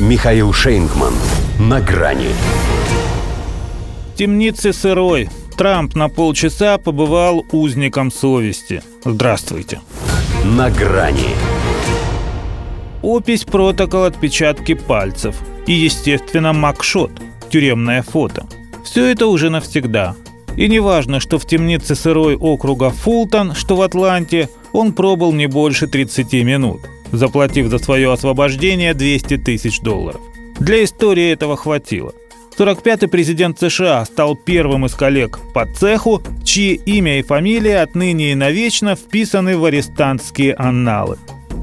Михаил Шейнгман. На грани. В темнице сырой. Трамп на полчаса побывал узником совести. Здравствуйте. На грани. Опись, протокол, отпечатки пальцев. И, естественно, макшот. Тюремное фото. Все это уже навсегда. И неважно, что в темнице сырой округа Фултон, что в Атланте, он пробыл не больше 30 минут, заплатив за свое освобождение 200 тысяч долларов. Для истории этого хватило. 45-й президент США стал первым из коллег по цеху, чьи имя и фамилия отныне и навечно вписаны в арестантские анналы.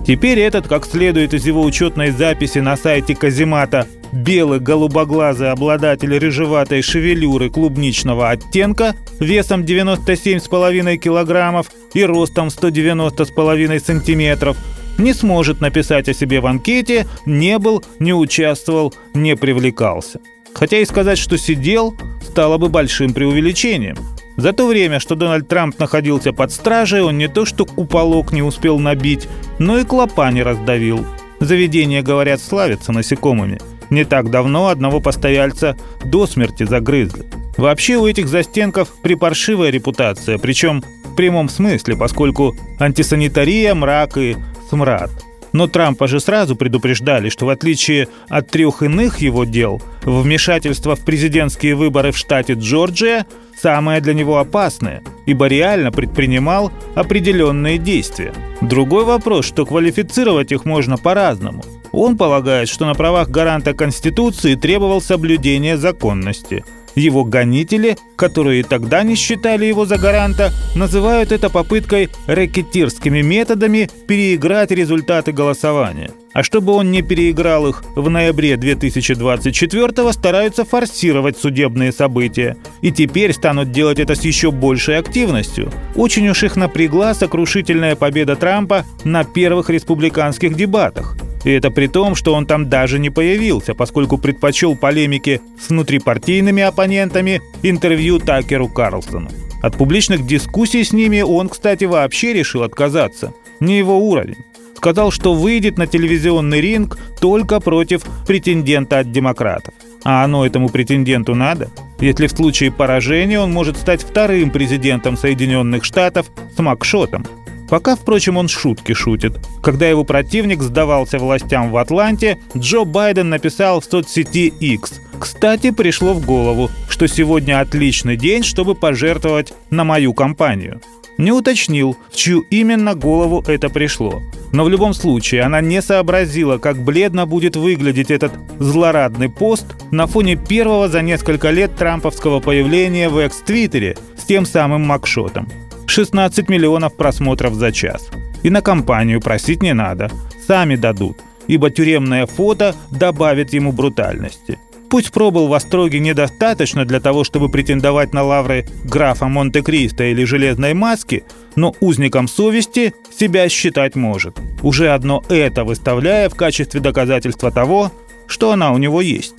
Теперь этот, как следует из его учетной записи на сайте Казимата, белый голубоглазый обладатель рыжеватой шевелюры клубничного оттенка весом 97,5 килограммов и ростом 190,5 сантиметров не сможет написать о себе в анкете «не был, не участвовал, не привлекался». Хотя и сказать, что сидел, стало бы большим преувеличением. За то время, что Дональд Трамп находился под стражей, он не то что куполок не успел набить, но и клопа не раздавил. Заведения, говорят, славятся насекомыми – не так давно одного постояльца до смерти загрызли. Вообще у этих застенков припаршивая репутация, причем в прямом смысле, поскольку антисанитария, мрак и смрад. Но Трампа же сразу предупреждали, что в отличие от трех иных его дел, вмешательство в президентские выборы в штате Джорджия самое для него опасное, ибо реально предпринимал определенные действия. Другой вопрос, что квалифицировать их можно по-разному – он полагает, что на правах гаранта Конституции требовал соблюдения законности. Его гонители, которые тогда не считали его за гаранта, называют это попыткой рэкетирскими методами переиграть результаты голосования. А чтобы он не переиграл их в ноябре 2024 стараются форсировать судебные события. И теперь станут делать это с еще большей активностью. Очень уж их напрягла сокрушительная победа Трампа на первых республиканских дебатах. И это при том, что он там даже не появился, поскольку предпочел полемики с внутрипартийными оппонентами интервью Такеру Карлсону. От публичных дискуссий с ними он, кстати, вообще решил отказаться. Не его уровень. Сказал, что выйдет на телевизионный ринг только против претендента от демократов. А оно этому претенденту надо? Если в случае поражения он может стать вторым президентом Соединенных Штатов с макшотом – Пока, впрочем, он шутки шутит. Когда его противник сдавался властям в Атланте, Джо Байден написал в соцсети X. Кстати, пришло в голову, что сегодня отличный день, чтобы пожертвовать на мою компанию. Не уточнил, в чью именно голову это пришло. Но в любом случае она не сообразила, как бледно будет выглядеть этот злорадный пост на фоне первого за несколько лет трамповского появления в экс-твиттере с тем самым макшотом. 16 миллионов просмотров за час. И на компанию просить не надо, сами дадут, ибо тюремное фото добавит ему брутальности. Пусть пробыл в Остроге недостаточно для того, чтобы претендовать на лавры графа Монте-Кристо или Железной Маски, но узником совести себя считать может, уже одно это выставляя в качестве доказательства того, что она у него есть.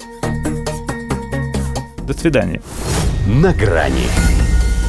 До свидания. На грани